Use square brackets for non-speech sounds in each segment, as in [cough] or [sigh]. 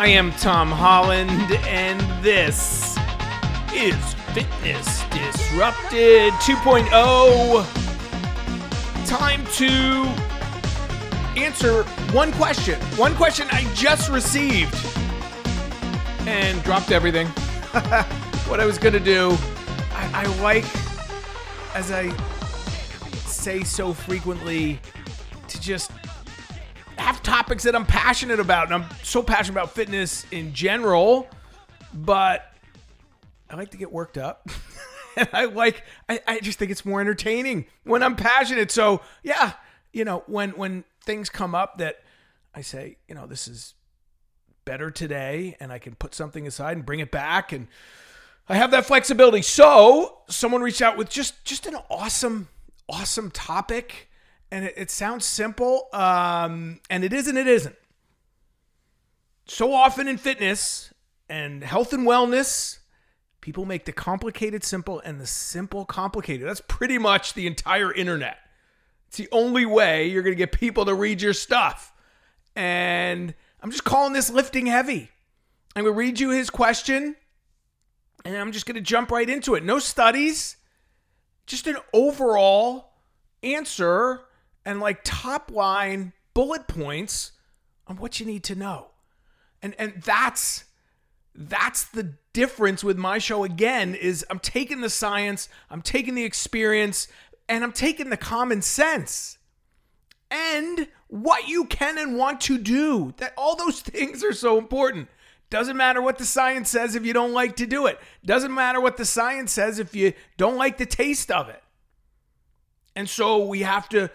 I am Tom Holland, and this is Fitness Disrupted 2.0. Time to answer one question. One question I just received and dropped everything. [laughs] what I was going to do, I, I like, as I say so frequently, to just topics that I'm passionate about, and I'm so passionate about fitness in general, but I like to get worked up. [laughs] and I like I, I just think it's more entertaining when I'm passionate. So yeah, you know, when when things come up that I say, you know, this is better today and I can put something aside and bring it back and I have that flexibility. So someone reached out with just just an awesome, awesome topic and it, it sounds simple, um, and it isn't. It isn't. So often in fitness and health and wellness, people make the complicated simple and the simple complicated. That's pretty much the entire internet. It's the only way you're going to get people to read your stuff. And I'm just calling this lifting heavy. I'm going to read you his question and I'm just going to jump right into it. No studies, just an overall answer and like top line bullet points on what you need to know. And and that's that's the difference with my show again is I'm taking the science, I'm taking the experience, and I'm taking the common sense. And what you can and want to do. That all those [laughs] things are so important. Doesn't matter what the science says if you don't like to do it. Doesn't matter what the science says if you don't like the taste of it. And so we have to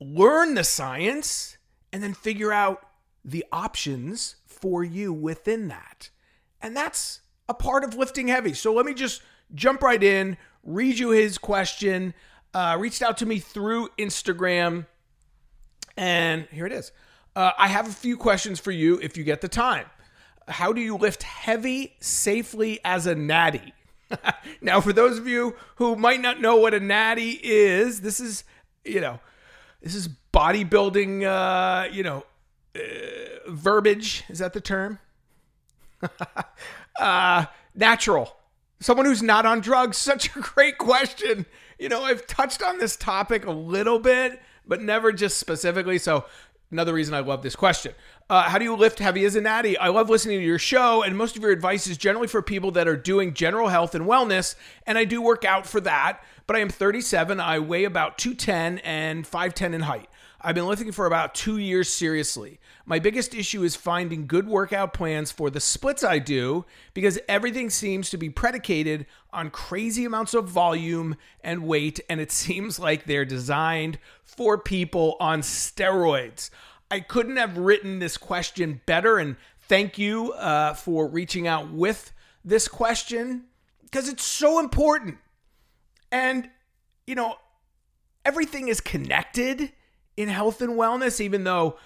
learn the science and then figure out the options for you within that. And that's a part of lifting heavy. So let me just jump right in, read you his question. Uh, reached out to me through Instagram, and here it is. Uh, I have a few questions for you if you get the time. How do you lift heavy safely as a natty? [laughs] now, for those of you who might not know what a natty is, this is, you know, this is bodybuilding, uh, you know, uh, verbiage. Is that the term? [laughs] uh, natural. Someone who's not on drugs. Such a great question. You know, I've touched on this topic a little bit, but never just specifically. So, another reason I love this question. Uh, how do you lift heavy as a natty? I love listening to your show, and most of your advice is generally for people that are doing general health and wellness, and I do work out for that but I am 37. I weigh about 210 and 5'10 in height. I've been lifting for about two years seriously. My biggest issue is finding good workout plans for the splits I do because everything seems to be predicated on crazy amounts of volume and weight, and it [laughs] seems like they're designed for people on steroids. I couldn't have written this question better, and thank you uh, for reaching out with this question because it's so important. And, you know, everything is connected in health and wellness, even though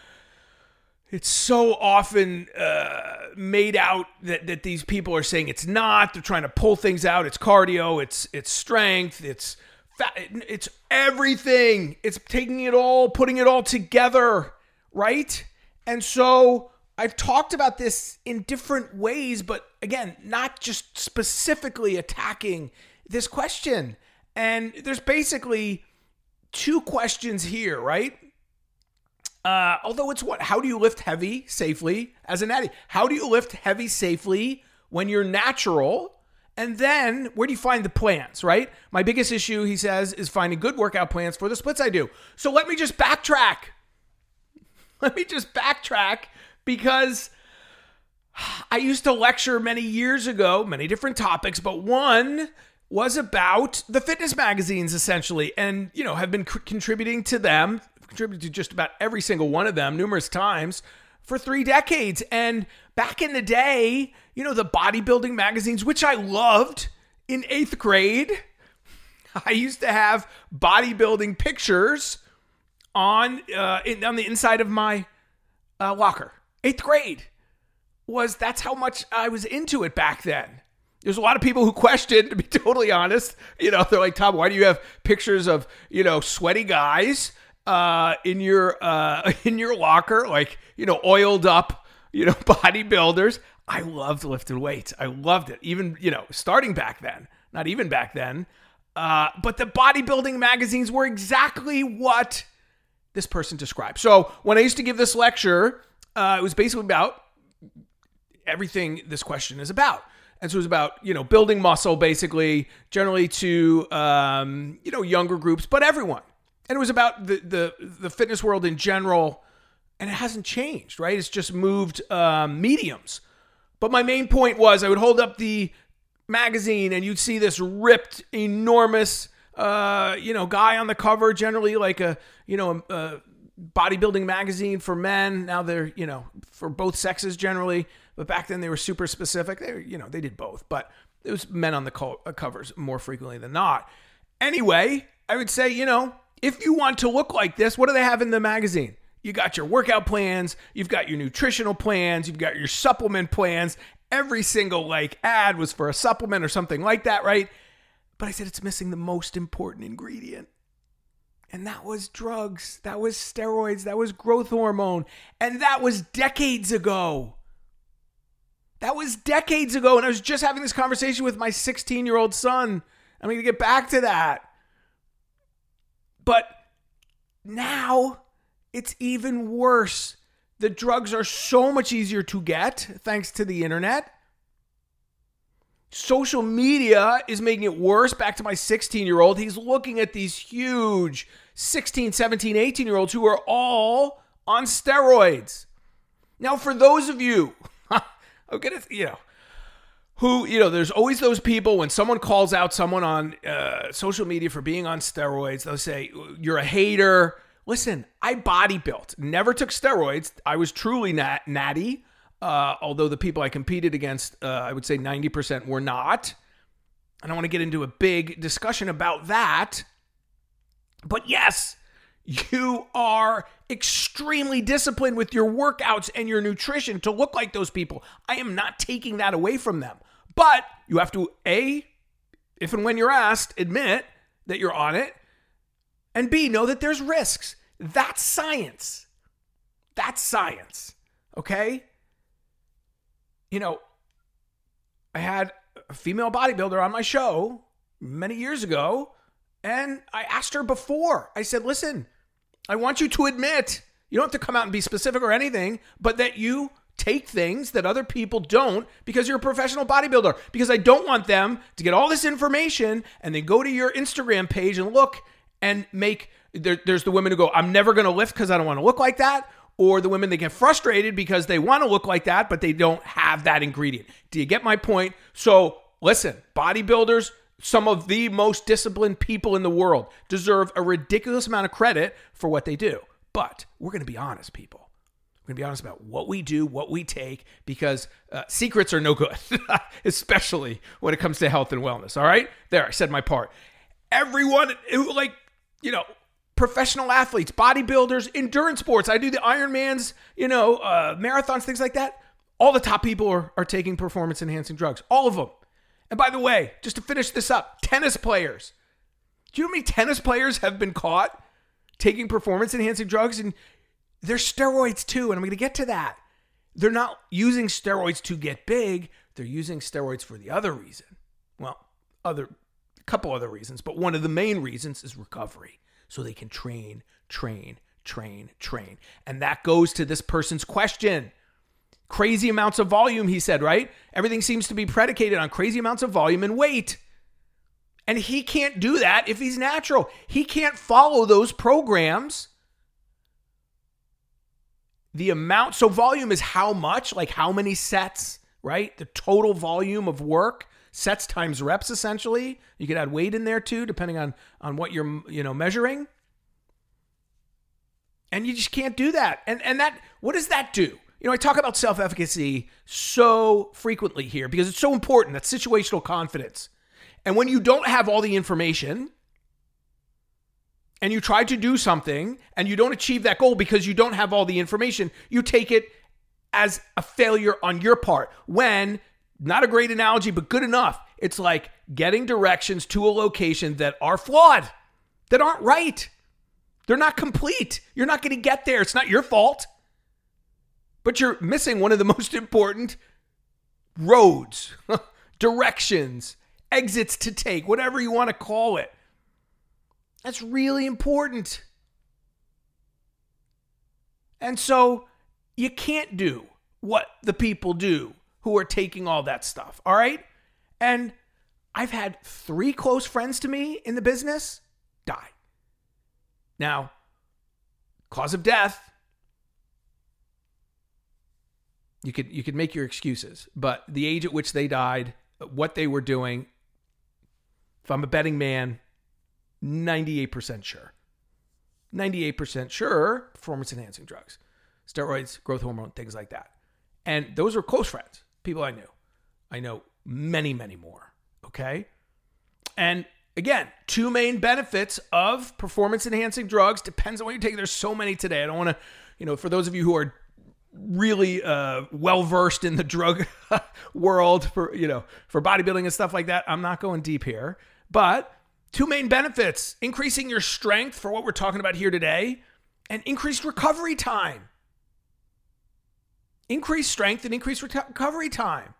it's so often uh, made out that, that these people are saying it's not. They're trying to pull things out. It's cardio, it's, it's strength, it's fat, it's everything. It's taking it all, putting it all together, right? And so I've talked about this in different ways, but again, not just specifically attacking this question. And there's basically two questions here, right? Uh, although it's what? How do you lift heavy safely as an natty? How do you lift heavy safely when you're natural? And then where do you find the plans, right? My biggest issue, he says, is finding good workout plans for the splits I do. So let me just backtrack. [laughs] Let me just backtrack because I used to lecture many years ago, many different topics, but one was about the fitness magazines essentially and you know have been c- contributing to them contributed to just about every single one of them numerous times for 3 decades. And back in the day you know the bodybuilding magazines which I loved in 8th grade [laughs] I used to have bodybuilding pictures on uh, in, on the inside of my uh, locker. 8th grade was that's how much I was into it back then. There's a lot of people who question, to be [laughs] totally honest. You know, they're like, Tom, why do you have pictures of you know sweaty guys uh, in your uh, [laughs] in your locker, like you know, oiled up, you know, [laughs] bodybuilders. I loved lifting weights. I loved it. Even, you know, starting back then, not even back then. Uh, but the bodybuilding magazines were exactly what this person described. So when I used to give this lecture, uh, it was basically about everything this question is about. And so it was about, you know, building muscle basically, generally to, um, you know, younger groups, but everyone. And it was about the, the, the fitness world in general. And it hasn't changed, right? It's just moved um, mediums. But my main point was I would hold up the magazine and you'd see this ripped, enormous, uh, you know, guy on the cover, generally like a, you know, a bodybuilding magazine for men. Now they're, you know, for both sexes generally. But back then they were super specific. They, were, you know, they did both, but it was men on the co- covers more frequently than not. Anyway, I would say, you know, if you want to look like this, what do they have in the magazine? You got your workout plans, you've got your nutritional plans, you've got your supplement plans. Every single like ad was for a supplement or something like that, right? But I said it's missing the most important ingredient. And that was drugs. That was steroids. That was growth hormone. And that was decades ago. That was decades ago. And I was just having this conversation with my 16 year old son. I'm going to get back to that. But now it's even worse. The drugs are so much easier to get thanks to the internet. Social media is making it worse. Back to my 16 year old. He's looking at these huge 16, 17, 18 year olds who are all on steroids. Now, for those of you [laughs] Okay, you know, who you know, there's always those people when someone calls out someone on uh, social media for being on steroids. They'll say you're a hater. Listen, I body built, never took steroids. I was truly nat- natty. Uh, although the people I competed against, uh, I would say 90% were not. I don't want to get into a big discussion about that. But yes, you are extremely disciplined with your workouts and your nutrition to look like those people. I am not taking that away from them. But you have to, A, if and when you're asked, admit that you're on it, and B, know that there's risks. That's science. That's science. Okay? You know, I had a female bodybuilder on my show many years ago, and I asked her before. I said, listen, I want you to admit, you don't have to come out and be specific or anything, but that you take things that other people don't because you're a professional bodybuilder. Because I don't want them to get all this information and then go to your Instagram page and look and make. There, there's the women who go, I'm never going to lift because I don't want to look like that. Or the women that get frustrated because they want to look like that, but they don't have that ingredient. Do you get my point? So listen, bodybuilders, some of the most disciplined people in the world deserve a ridiculous amount of credit for what they do. But we're going to be honest, people. We're going to be honest about what we do, what we take, because uh, secrets are no good, [laughs] especially when it comes to health and wellness. All right? There, I said my part. Everyone, like, you know, professional athletes, bodybuilders, endurance sports. I do the Ironmans, you know, uh, marathons, things like that. All the top people are, are taking performance enhancing drugs. All of them. And by the way, just to finish this up, tennis players. Do you know how many tennis players have been caught taking performance enhancing drugs? And they're steroids too. And I'm going to get to that. They're not using steroids to get big, they're using steroids for the other reason. Well, other a couple other reasons, but one of the main reasons is recovery. So they can train, train, train, train. And that goes to this person's question crazy amounts of volume, he said, right? Everything seems to be predicated on crazy amounts of volume and weight. And he can't do that if he's natural. He can't follow those programs. The amount, so volume is how much, like how many sets, right? The total volume of work, sets times reps essentially. You could add weight in there too, depending on on what you're, you know, measuring. And you just can't do that. And and that what does that do? You know, I talk about self efficacy so frequently here because it's so important. That situational confidence. And when you don't have all the information and you try to do something and you don't achieve that goal because you don't have all the information, you take it as a failure on your part. When, not a great analogy, but good enough, it's like getting directions to a location that are flawed, that aren't right. They're not complete. You're not going to get there. It's not your fault. But you're missing one of the [laughs] most important roads, [laughs] directions, exits to take, whatever you want to call it. That's really important. And so you can't do what the people do who are taking all that stuff. All right. And I've had three close friends to me in the business die. Now, cause of death, you could you could make your excuses, but the age at which they died, what they were doing, if I'm a betting man, 98% sure. 98% sure performance enhancing drugs, steroids, growth hormone, things like that. And those are close friends, people I knew. I know many, many more. Okay. And again, two main benefits of performance enhancing drugs depends on what you're taking. There's so many today. I don't want to, you know, for those of you who are really uh, well versed in the drug [laughs] world for you know for bodybuilding and stuff like that, I'm not going deep here. But two main benefits: increasing your strength for what we're talking about here today, and increased recovery time. Increased strength and increased recovery time.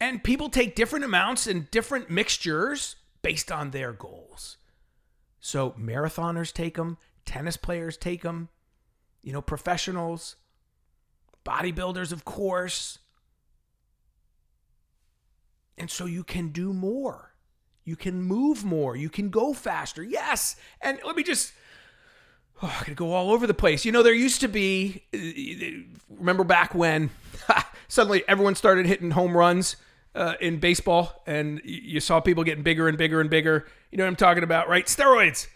And people take different amounts and different mixtures based on their goals. So marathoners take them, tennis players take them, you know, professionals, bodybuilders, of course. And so you can do more. You can move more. You can go faster. Yes. And let me just, oh, I could go all over the place. You know, there used to be, remember back when [laughs] suddenly everyone started hitting home runs uh, in baseball and you saw people getting bigger and bigger and bigger. You know what I'm talking about, right? Steroids.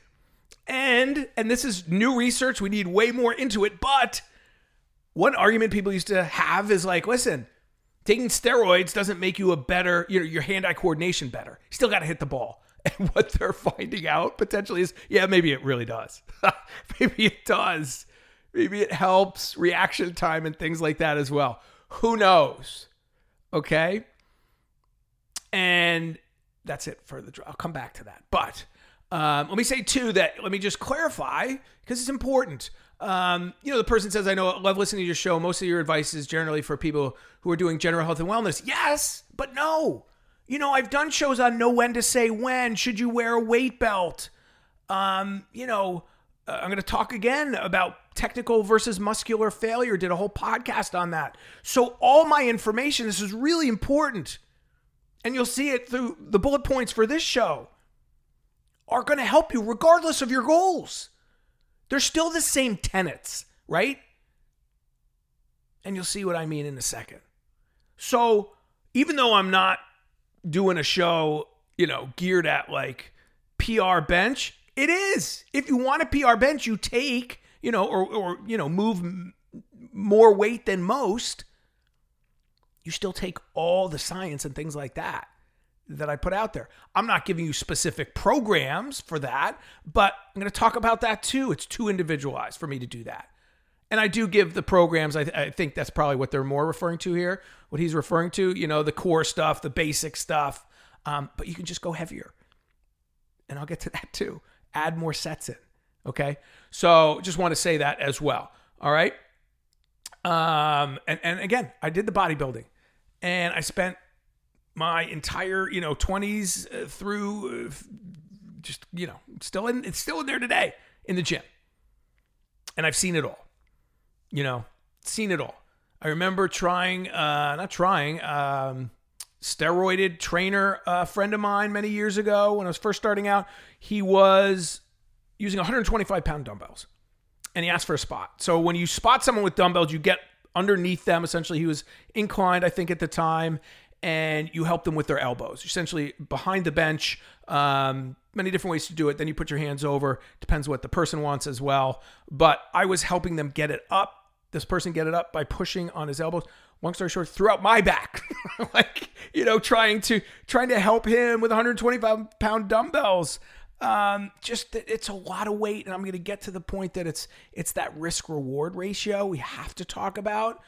And and this is new research, we need way more into it, but one argument people used to have is like, listen, taking steroids doesn't make you a better, you know, your hand-eye coordination better. You still got to hit the ball. [laughs] And what they're finding out potentially is, yeah, maybe it really does. [laughs] maybe it does. Maybe it helps reaction time and things like that as well. Who knows? Okay. And that's it for the. Draw. I'll come back to that. But um, let me say too that let me just clarify because it's important. Um, you know, the person says, "I know, I love listening to your show. Most of your advice is generally for people who are doing general health and wellness." Yes, but no. You know, I've done shows on know when to say when. Should you wear a weight belt? Um, you know, uh, I'm going to talk again about technical versus muscular failure. Did a whole podcast on that. So all my information, this is really important, and you'll see it through the bullet points for this show are going to help you regardless of your goals. They're still the same tenets, right? And you'll see what I mean in a second. So, even though I'm not doing a show, you know, geared at like PR bench, it is. If you want a PR bench, you take, you know, or, or you know, move more weight than most, you still take all the science and things like that that I put out there. I'm not giving you specific programs for that, but I'm going to talk about that too. It's too individualized for me to do that. And I do give the programs, I, th- I, think that's probably what they're more referring to here, what he's referring to, you know, the core stuff, the basic stuff. Um, but you can just go heavier. And I'll get to [laughs] that too. Add more sets in. Okay. So just want to say that as well. All right. Um, and, and again, I did the bodybuilding and I spent my entire you know 20s uh, through uh, just you know still in it's still in there today in the gym. And i've seen it all you know seen it all. I remember trying uh not trying um steroided trainer a uh, friend of mine many years ago when i was first starting out. He was using 125 pound dumbbells and he asked for a spot. So when you spot someone with dumbbells you get underneath them. Essentially he was inclined i think at the time and you help them with their elbows, essentially behind the bench. Um, many different ways to do it. Then you put your hands over. Depends what the person wants as well. But I was helping them get it up. This person get it up by pushing on his elbows. Long story short, throughout my back, [laughs] like you know, trying to trying to help him with 125 pound dumbbells. Um, just it's a lot of weight, and I'm going to get to the point that it's it's that risk reward ratio we have to talk about.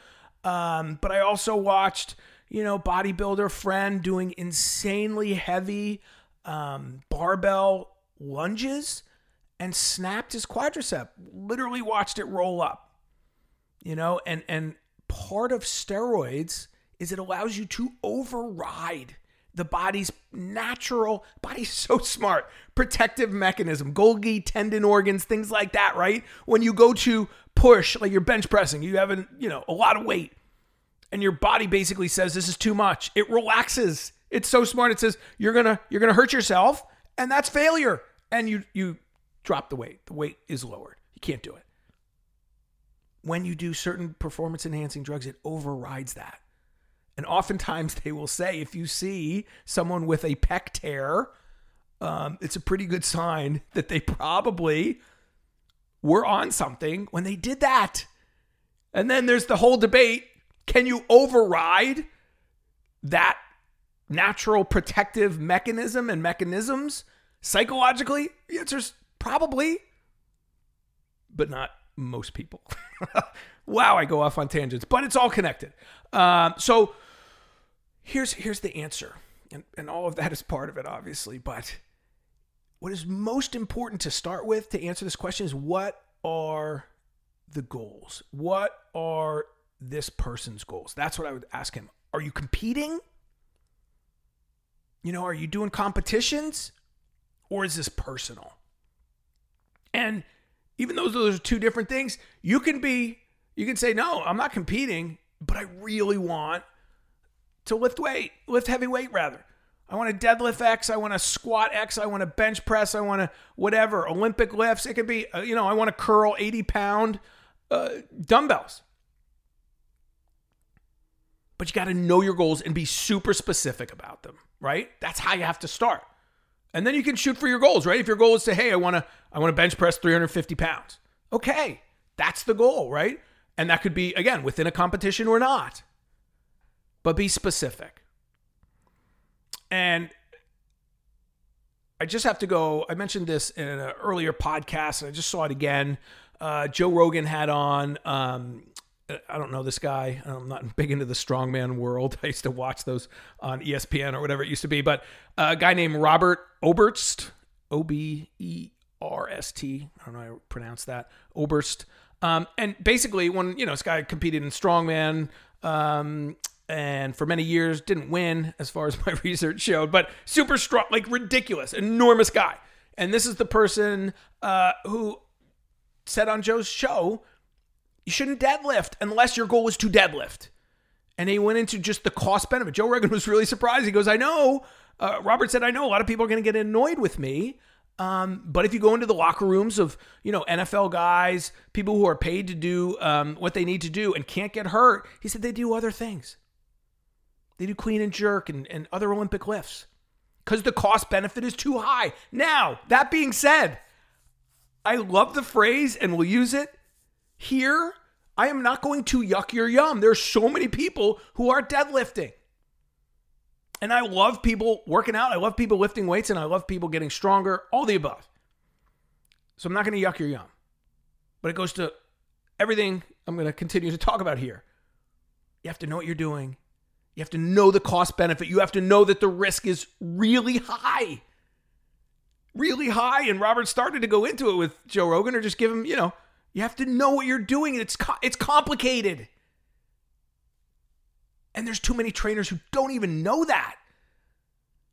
Um, but I also watched you know, bodybuilder friend doing insanely heavy um, barbell lunges and snapped his quadricep. Literally watched it roll up. You know, and and part of steroids is it allows you to override the body's natural body's [laughs] so smart protective mechanism golgi tendon organs things like that right when you go to push like you're bench pressing you have a you know a lot of weight and your body basically says this is too much. It relaxes. It's so smart. It says you're gonna you're gonna hurt yourself and that's failure. And you you drop the weight. The weight is lowered. You can't do it. When you do certain performance enhancing drugs it overrides that. And oftentimes they will say if you see someone with a pec tear, um, it's a pretty good sign that they probably were on something when they did that. And then there's the whole debate can you override that natural protective mechanism and mechanisms psychologically? The answer's probably, but not most people. [laughs] wow, I go off on tangents, but it's all connected. Um, so, here's here's the answer and, and all of that is part of it obviously but what is most important to start with to answer this question is what are the goals what are this person's goals that's what i would ask him are you competing you know are you doing competitions or is this personal and even though those are two different things you can be you can say no i'm not competing but i really want to lift weight, lift heavy weight rather. I want to deadlift X. I want to squat X. I want to bench press. I want to whatever Olympic lifts. It could be, uh, you know, I want to curl 80 pound uh, dumbbells. But you got to know your goals and be super specific about them, right? That's how you have to start. And then you can shoot for your goals, right? If your goal is to, hey, I want to, I want to bench press 350 pounds. Okay, that's the goal, right? And that could be again within a competition or not but be specific. And I just have to go. I mentioned this in an earlier podcast, and I just saw it again. Uh, Joe Rogan had on. Um, I don't know this guy. I'm not [laughs] big into the strongman world. [laughs] I used to watch those on ESPN or whatever it used to be. But a guy named Robert Oberst, O B E R S T. I don't know how to pronounce that. Oberst. Um, and basically, when you know this guy competed in strongman, um, and for many years didn't win as far as [laughs] my research showed, but super strong, like ridiculous, enormous guy. And this is the person uh, who said on Joe's show, you shouldn't deadlift unless your goal is to deadlift. And he went into just the cost benefit. Joe Rogan [laughs] was really surprised. He goes, I know. Uh, Robert said, I know a lot of people are going to get annoyed with me. Um, but if you go into the locker rooms of you know NFL guys, people who are paid to do um, what they need to do and can't get hurt, he said they do other things. They do clean and jerk and, and other Olympic lifts because the cost benefit is too high. Now, that being said, I love the phrase and we'll use it here. I am not going to yuck your yum. There's so many people who are deadlifting. And I love people working out. I love people lifting weights and I love people getting stronger, all the above. So I'm not going to yuck your yum. But it goes to everything I'm going to continue to talk about here. You have to know what you're doing. You have to know the cost benefit. You have to know that the risk is really high. Really high. And Robert started to go into it with Joe Rogan or just give him, you know, you have to know what you're doing. It's, it's complicated. And there's too many trainers who don't even know that.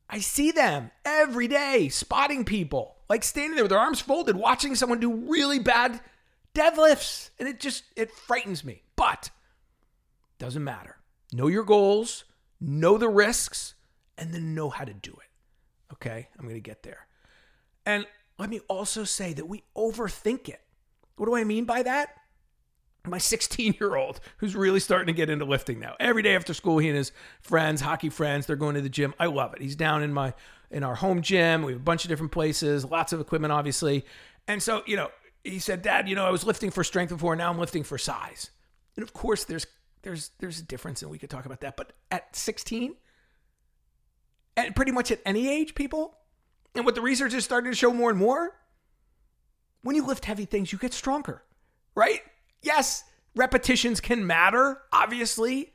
I see them every day spotting people, like standing there with their arms folded, watching someone do really bad deadlifts. And it just, it frightens me. But doesn't matter. Know your goals, know the risks, and then know how to do it. Okay, I'm going to get there. And let me also say that we overthink it. What do I mean by that? My [laughs] 16 year old who's really starting to get into lifting now. Every day after school, he and his friends, hockey friends, they're going to the gym. I love it. He's down in my in our home gym. We have a bunch of different places, lots of equipment, obviously. And so, you know, he said, Dad, you know, I was lifting for strength before, now I'm lifting for size. And of course, there's there's there's a difference and we could talk about that but at 16 and pretty much at any age people and what the research is starting to show more and more when you lift heavy things you get stronger right yes repetitions can matter obviously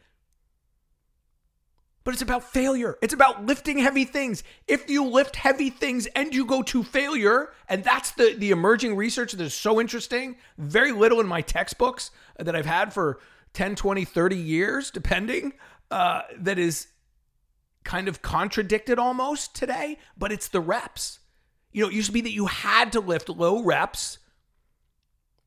but it's about failure. It's about lifting heavy things. If you lift heavy things and you go to failure, and that's the the emerging research that is so interesting, very little in my textbooks that I've had for 10, 20, 30 years, depending, uh, that is kind of contradicted almost today, but it's the reps. You know, it used to be that you had to lift low reps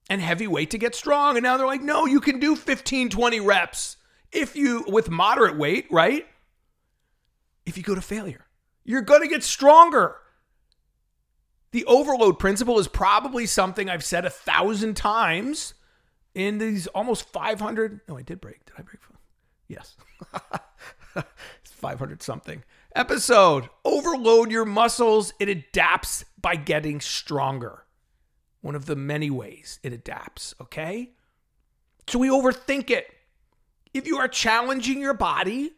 and heavy weight to get strong. And now they're like, no, you can do 15, 20 reps if you, with moderate weight, right? If you go to failure, you're going to get stronger. The overload principle is probably something I've said a thousand times in these almost 500. No, I did break. Did I break? Yes. [laughs] 500 something episode. Overload your muscles. It adapts by getting stronger. One of the many ways it adapts, okay? So we overthink it. If you are challenging your body,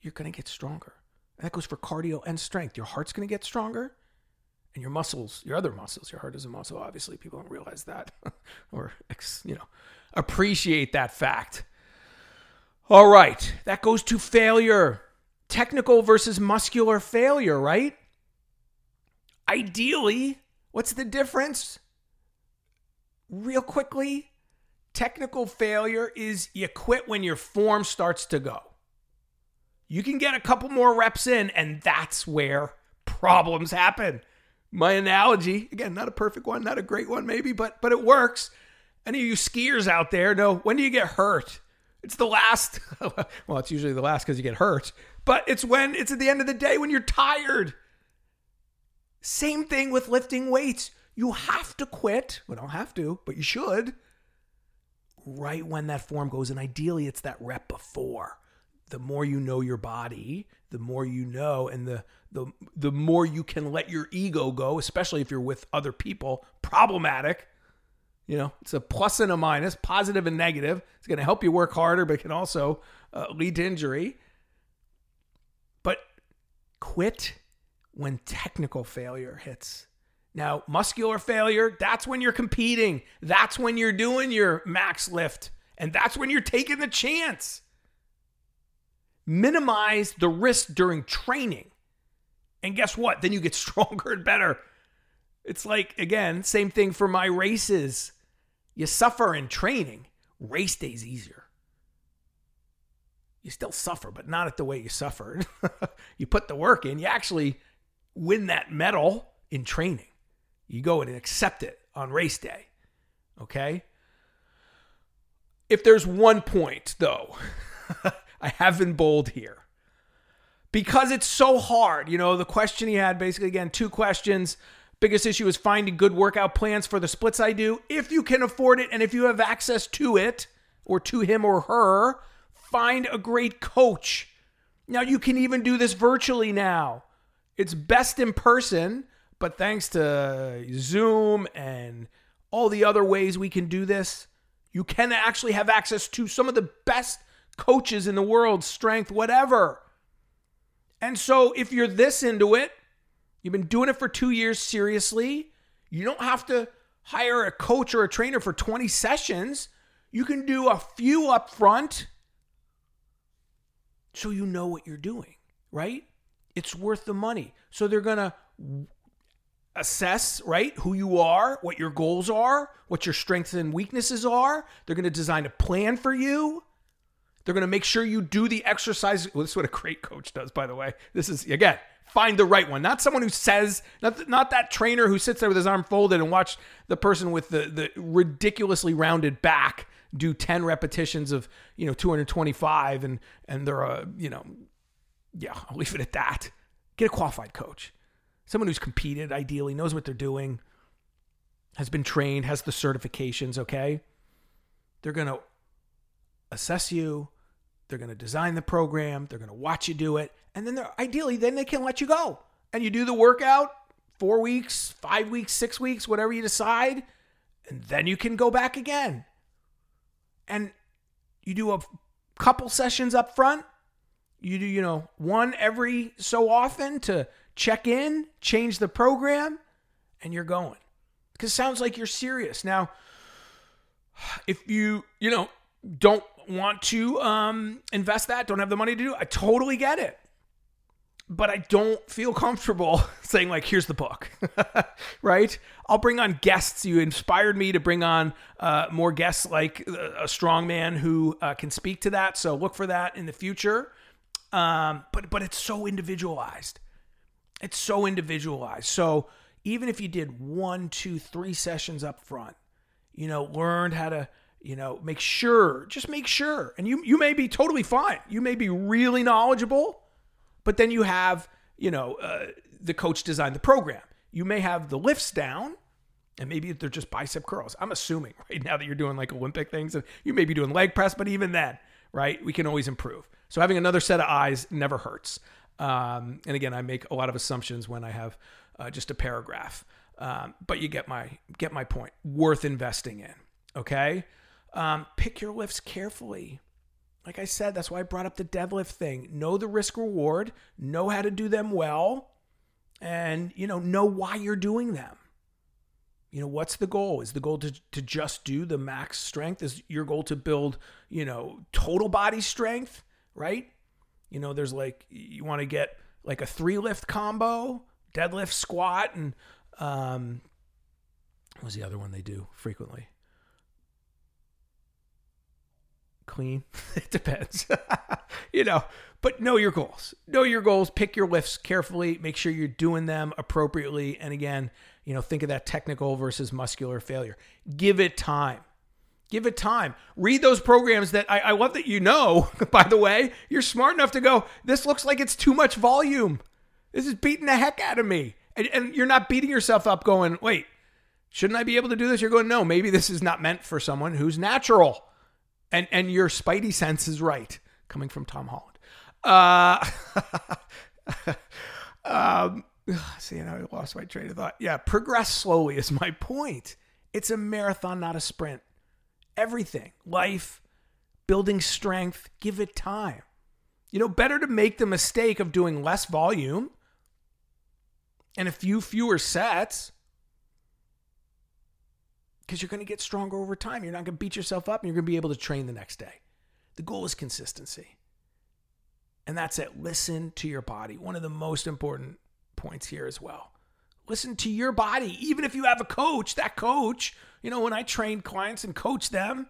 you're going to get stronger. And that goes for cardio and strength. Your heart's going to get stronger and your muscles, your other muscles, your heart is a muscle. Obviously, people don't realize that [laughs] or, you know, appreciate that fact. All right, that goes to failure. Technical versus muscular failure, right? Ideally, what's the difference? Real quickly, technical failure is you quit when your form starts to go. You can get a couple more reps in, and that's where problems happen. My analogy, again, not a perfect one, not a great one, maybe, but but it works. Any of you skiers out there know when do you get hurt? It's the last. [laughs] well, it's usually the last because you get hurt, but it's when it's at the end of the day when you're tired. Same thing with lifting weights. You have to quit. We don't have to, but you should. Right when that form goes, and ideally it's that rep before. The more you know your body, the more you know, and the the the more you can let your ego go, especially if you're with other people. Problematic you know, it's a plus and a minus, positive and negative. It's going to help you work harder, but it can also uh, lead to injury. But quit when technical failure hits. Now, muscular failure, that's when you're competing. That's when you're doing your max lift. And that's when you're taking the chance. Minimize the risk during training. And guess what? Then you get [laughs] stronger and better. It's like, again, same thing for my races. You suffer in training, race day's easier. You still suffer, but not at the way you suffered. [laughs] you put the work in, you actually win that medal in training. You go and accept it on race day. Okay? If there's one point, though, [laughs] I have been bold here. Because it's so hard, you know, the question he had basically, again, two questions. Biggest issue is finding good workout plans for the splits I do. If you can afford it and if you have access to it or to him or her, find a great coach. Now, you can even do this virtually now. It's best in person, but thanks to Zoom and all the other ways we can do this, you can actually have access to some of the best coaches in the world, strength, whatever. And so, if you're this into it, You've been doing it for two years seriously. You don't have to hire a coach or a trainer for 20 sessions. You can do a few up front so you know what you're doing, right? It's worth the money. So they're going to assess, right, who you are, what your goals are, what your strengths and weaknesses are. They're going to design a plan for you. They're going to make sure you do the exercise. Well, this is what a great coach does, by the way. This is, again, find the right one. Not someone who says, not, not that trainer who sits there with his arm folded and watch the person with the, the ridiculously rounded back do 10 repetitions of, you know, 225 and, and they're, uh, you know, yeah, I'll leave it at that. Get a qualified coach. Someone who's competed, ideally, knows what they're doing, has been trained, has the certifications, okay? They're going to assess you, they're going to design the program, they're going to watch you do it, and then they're ideally then they can let you go. And you do the workout 4 weeks, 5 weeks, 6 weeks, whatever you decide, and then you can go back again. And you do a couple sessions up front. You do, you know, one every so often to check in, change the program, and you're going. Because it sounds like you're serious. Now, if you, you know, don't want to um, invest that, don't have the money to do it. I totally get it. But I don't feel comfortable [laughs] saying, like, here's the book, [laughs] right? I'll bring on guests. You inspired me to bring on uh, more guests like uh, a strong man who uh, can speak to that. So look for that in the future. Um, but but it's so individualized. It's so individualized. So even if you did one, two, three sessions up front, you know, learned how to you know make sure just make sure and you you may be totally fine you may be really knowledgeable but then you have you know uh, the coach designed the program. You may have the lifts down and maybe they're just bicep curls. I'm assuming [laughs] right now that you're doing like olympic things and you may be doing leg press but even then right we can always improve. So having another set of eyes never hurts. Um, and again i make a lot of assumptions when i have uh, just a paragraph. Um, but you get my get my point. Worth investing in okay? Um, pick your lifts carefully. Like I said, that's why I brought up the deadlift thing. Know the risk reward, know how to do them well, and you know, know why you're doing them. You know, what's the goal? Is the goal to, to just do the max strength? Is your goal to build, you know, total body strength, right? You know, there's like you want to get like a three lift combo, deadlift, squat, and um, what was the other one they do frequently? Clean. [laughs] it depends. [laughs] you know, but know your goals. Know your goals. Pick your lifts carefully. Make sure you're doing them appropriately. And again, you know, think of that technical versus muscular failure. Give it time. Give it time. Read those programs that I, I love that you know, [laughs] by the way. You're smart enough to go, this looks like it's too much volume. This is beating the heck out of me. And, and you're not beating yourself up going, wait, shouldn't I be able to do this? You're going, no, maybe this is not meant for someone who's natural. And and your spidey sense is right, coming from Tom Holland. Uh, [laughs] um, [sighs] see, now I lost my train of thought. Yeah, progress slowly is my point. It's a marathon, not a sprint. Everything, life, building strength, give it time. You know, better to make the mistake of doing less volume and a few fewer sets because you're going to get stronger over time. You're not going to beat yourself up and you're going to be able to train the next day. The goal is consistency. And that's it. Listen to your body. One of the most important points here as well. Listen to your body. Even if you have a coach, that coach, you know, when I train clients and coach them,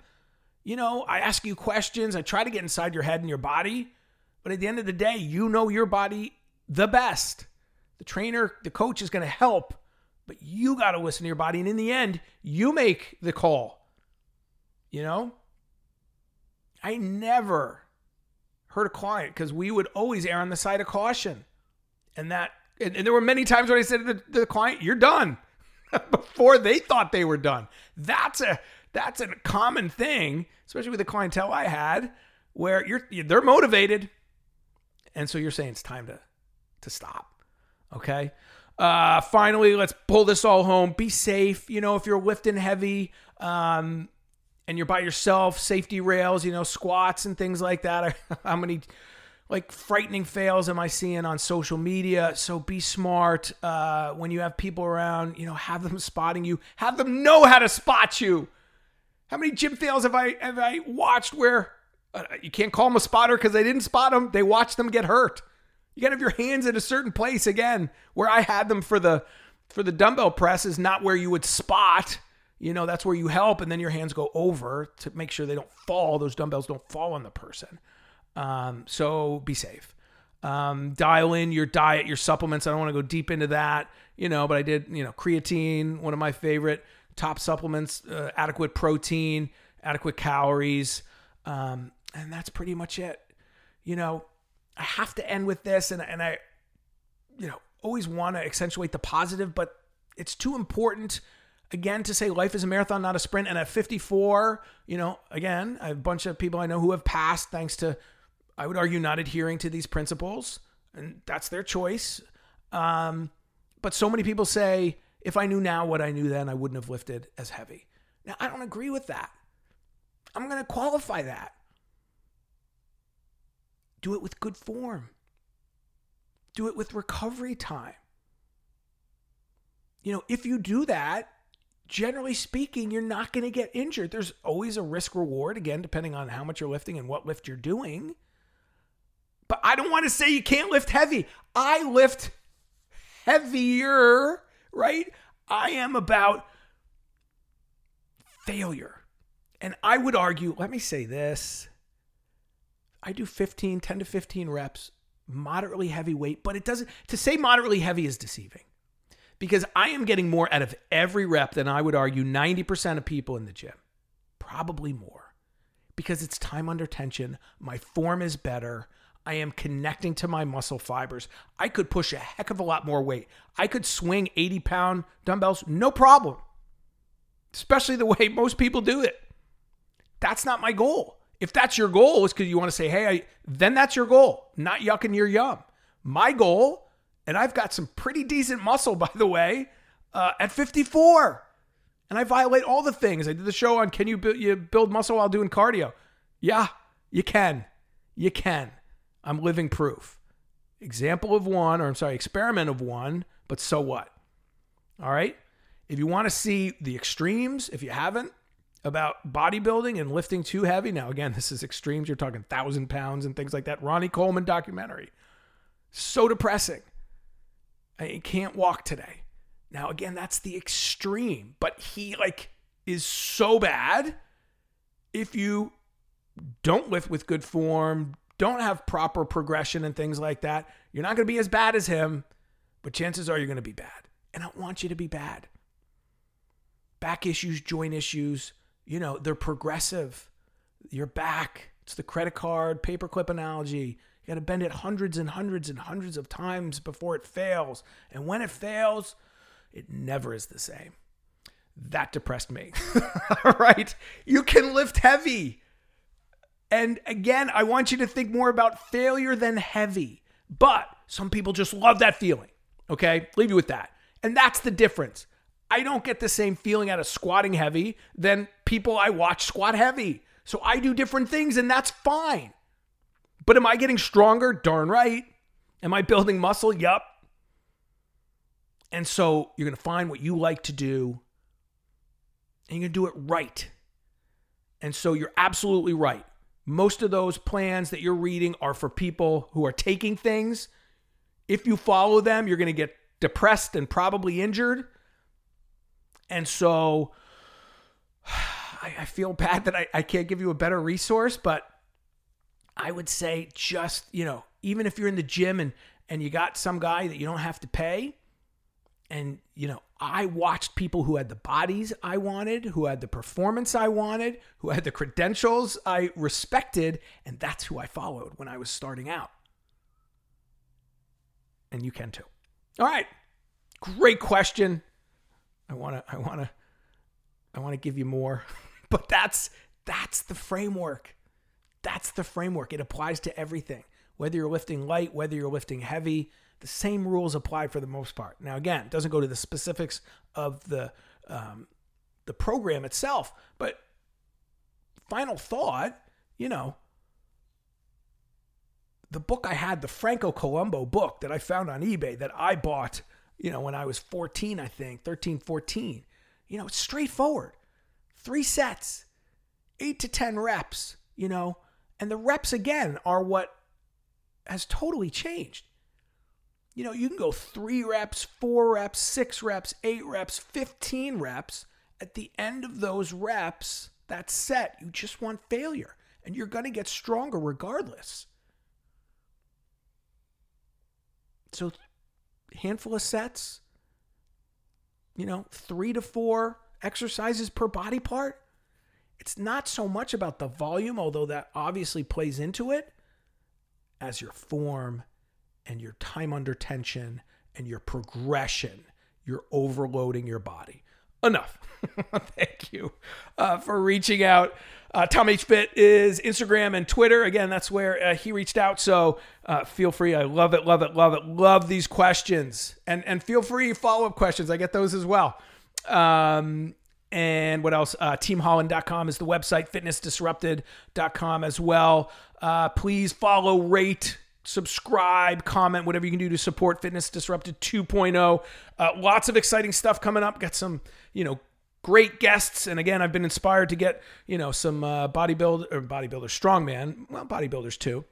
you know, I ask you questions. I try to get inside your head and your body. But at the end of the day, you know your body the best. The trainer, the coach is going to help but you got to listen to your body. And in the end, you make the call. You know? I never hurt a client because we would always err on the side of caution. And that, and, and there were many times when I said to the, the client, you're done [laughs] before they thought they were done. That's a, that's a common thing, especially with the clientele I had where you're, they're motivated. And so you're saying it's time to, to stop. Okay. Uh, finally, let's pull this all home. Be safe. You know, if you're lifting heavy um, and you're by yourself, safety rails, you know, squats and things like that. [laughs] How many like frightening fails am I seeing on social media? So be smart. Uh, when you have people around, you know, have them [laughs] spotting you, have them know how to spot you. How many gym fails have I have I watched where uh, you can't call them a spotter because they didn't spot them? They watched them get hurt. You gotta have your hands at a certain place again. Where I had them for the for the dumbbell press is not where you would spot. You know, that's where you help, and then your hands go over to make sure they don't fall. Those dumbbells don't fall on the person. Um, so be safe. Um, dial in your diet, your supplements. I don't want to go deep into that, you know, but I did, you know, creatine, one of my favorite top supplements, uh, adequate protein, adequate calories. Um, and that's pretty much it. You know, I have to end with this, and and I, you know, always want to accentuate the positive, but it's too important again to say life is a marathon, not a sprint. And at 54, you know, again, a bunch of people I know who have passed thanks to, I would argue, not adhering to these principles, and that's their choice. Um, but so many people say, if I knew now what I knew then, I wouldn't have lifted as heavy. Now, I don't agree with that. I'm going to qualify that. Do it with good form. Do it with recovery time. You know, if you do that, generally speaking, you're not going to get injured. There's always a risk reward, again, depending on how much you're lifting and what lift you're doing. But I don't want to say you can't lift heavy. I lift heavier, right? I am about failure. And I would argue, let me say this. I do 15, 10 to 15 reps, moderately heavy weight, but it doesn't, to say moderately heavy is deceiving because I am getting more out of every rep than I would argue 90% of people in the gym. Probably more because it's time under tension. My form is better. I am connecting to my muscle fibers. I could push a heck of a lot more weight. I could swing 80 pound dumbbells, no problem, especially the way [laughs] most people do it. That's not my goal. If that's your goal, is because you want to say, hey, I, then that's your goal, not yucking your yum. My goal and I've got some pretty decent muscle, [laughs] by the way, uh, at 54. And I violate all the things. I did the show on can you you build muscle while doing cardio? Yeah, you can. You can. I'm living proof. Example of one, or I'm sorry, experiment of one, but so what? All right. If you want to see the extremes, if you haven't, about bodybuilding and lifting too heavy. Now, again, this is extremes. You're talking thousand pounds and things like that. Ronnie Coleman documentary. So depressing. I can't walk today. Now, again, that's the extreme, but he like is so bad if you don't lift with good form, don't have proper progression and things like that, you're not going to be as bad as him, but chances are you're going to be bad. And I want you to be bad. Back issues, joint issues, you know, they're progressive. You're back, it's the credit card, paperclip analogy. You got to bend it hundreds and hundreds and hundreds of times before it fails. And when it fails, it never is the same. That depressed me. All [laughs] right. You can lift heavy. And again, I want you to think more about failure than heavy. But some people just love that feeling. Okay. Leave you with that. And that's the difference. I don't get the same feeling out of squatting heavy than people I watch squat heavy. So I do different things, and that's fine. But am I getting stronger? Darn right. Am I building muscle? Yup. And so you're going to find what you like to do and you're going to do it right. And so you're absolutely right. Most of those plans that you're reading are for people who are taking things. If you follow them, you're going to get depressed and probably injured. And so [sighs] I, I feel bad that I, I can't give you a better resource, but I would say just, you know, even if you're in the gym and and you got some guy that you don't have to pay and you know, I watched people who had the bodies I wanted, who had the performance I wanted, who had the credentials I respected, and that's who I followed when I was starting out. And you can too. All right. Great question. I want to I want to I want to give you more. [laughs] but that's that's the framework. That's the framework. It applies to everything. Whether you're lifting light, whether you're lifting heavy, the same rules apply for the most part. Now, again, it doesn't go to the specifics of the um, the program itself, but final thought, you know, the book I had, the Franco Columbu book that I found on eBay that I bought, you know, when I was 14, I think, 13, 14. You know, it's straightforward. Three sets, eight to 10 reps, you know, and the reps, again, are what has totally changed. You know, you can go three reps, four reps, six reps, eight reps, 15 reps. At the end of those reps, that set, you just want failure. And you're going to get stronger regardless. So, handful of sets, you know, three to four exercises per body part it's not so much about the volume, although that obviously plays into it, as your form and your time under tension and your progression. You're overloading your body. Enough. [laughs] Thank you uh, for reaching out. Uh, Tom H. Fit is Instagram and Twitter. Again, that's where uh, he reached out. So uh, feel free. I love it, love it, love it. Love these questions. And, and feel free follow up questions. I get those as well. Um, and what else? Uh, teamholland.com is the website, fitnessdisrupted.com as well. Uh, please follow, rate, subscribe, comment, whatever you can do to support Fitness Disrupted 2.0. Uh, lots of exciting stuff coming up. Got some, you know, great guests. And again, I've been inspired to get, you know, some uh, bodybuild or bodybuilders, strongman, well, bodybuilders too,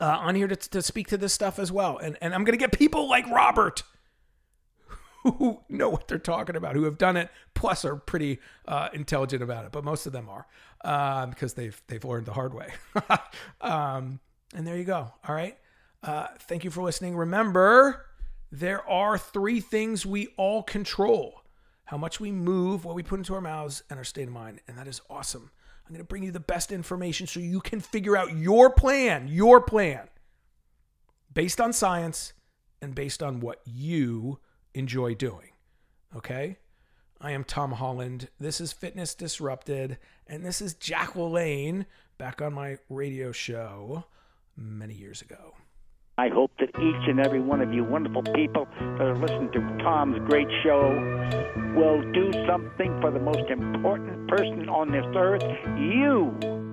uh, on here to, to speak to this stuff as well. And, and I'm going to get people like Robert [laughs] who know what they're talking about, who have done it, plus are pretty uh, intelligent about it. But most of them are uh, because they've they've learned the hard way. [laughs] um, and there you go. All right. Uh, thank you for listening. Remember, there are three things we all control: how much we move, what we put into our mouths, and our state of mind. And that is awesome. I'm going to bring you the best information so you can figure out your plan, your plan, based on science and based on what you enjoy doing. Okay? I am Tom Holland. This is Fitness Disrupted, and this is Jack LaLanne back on my radio show many years ago. I hope that each and every one of you wonderful people that are listening to Tom's great show will do something for the most important person on this earth, you.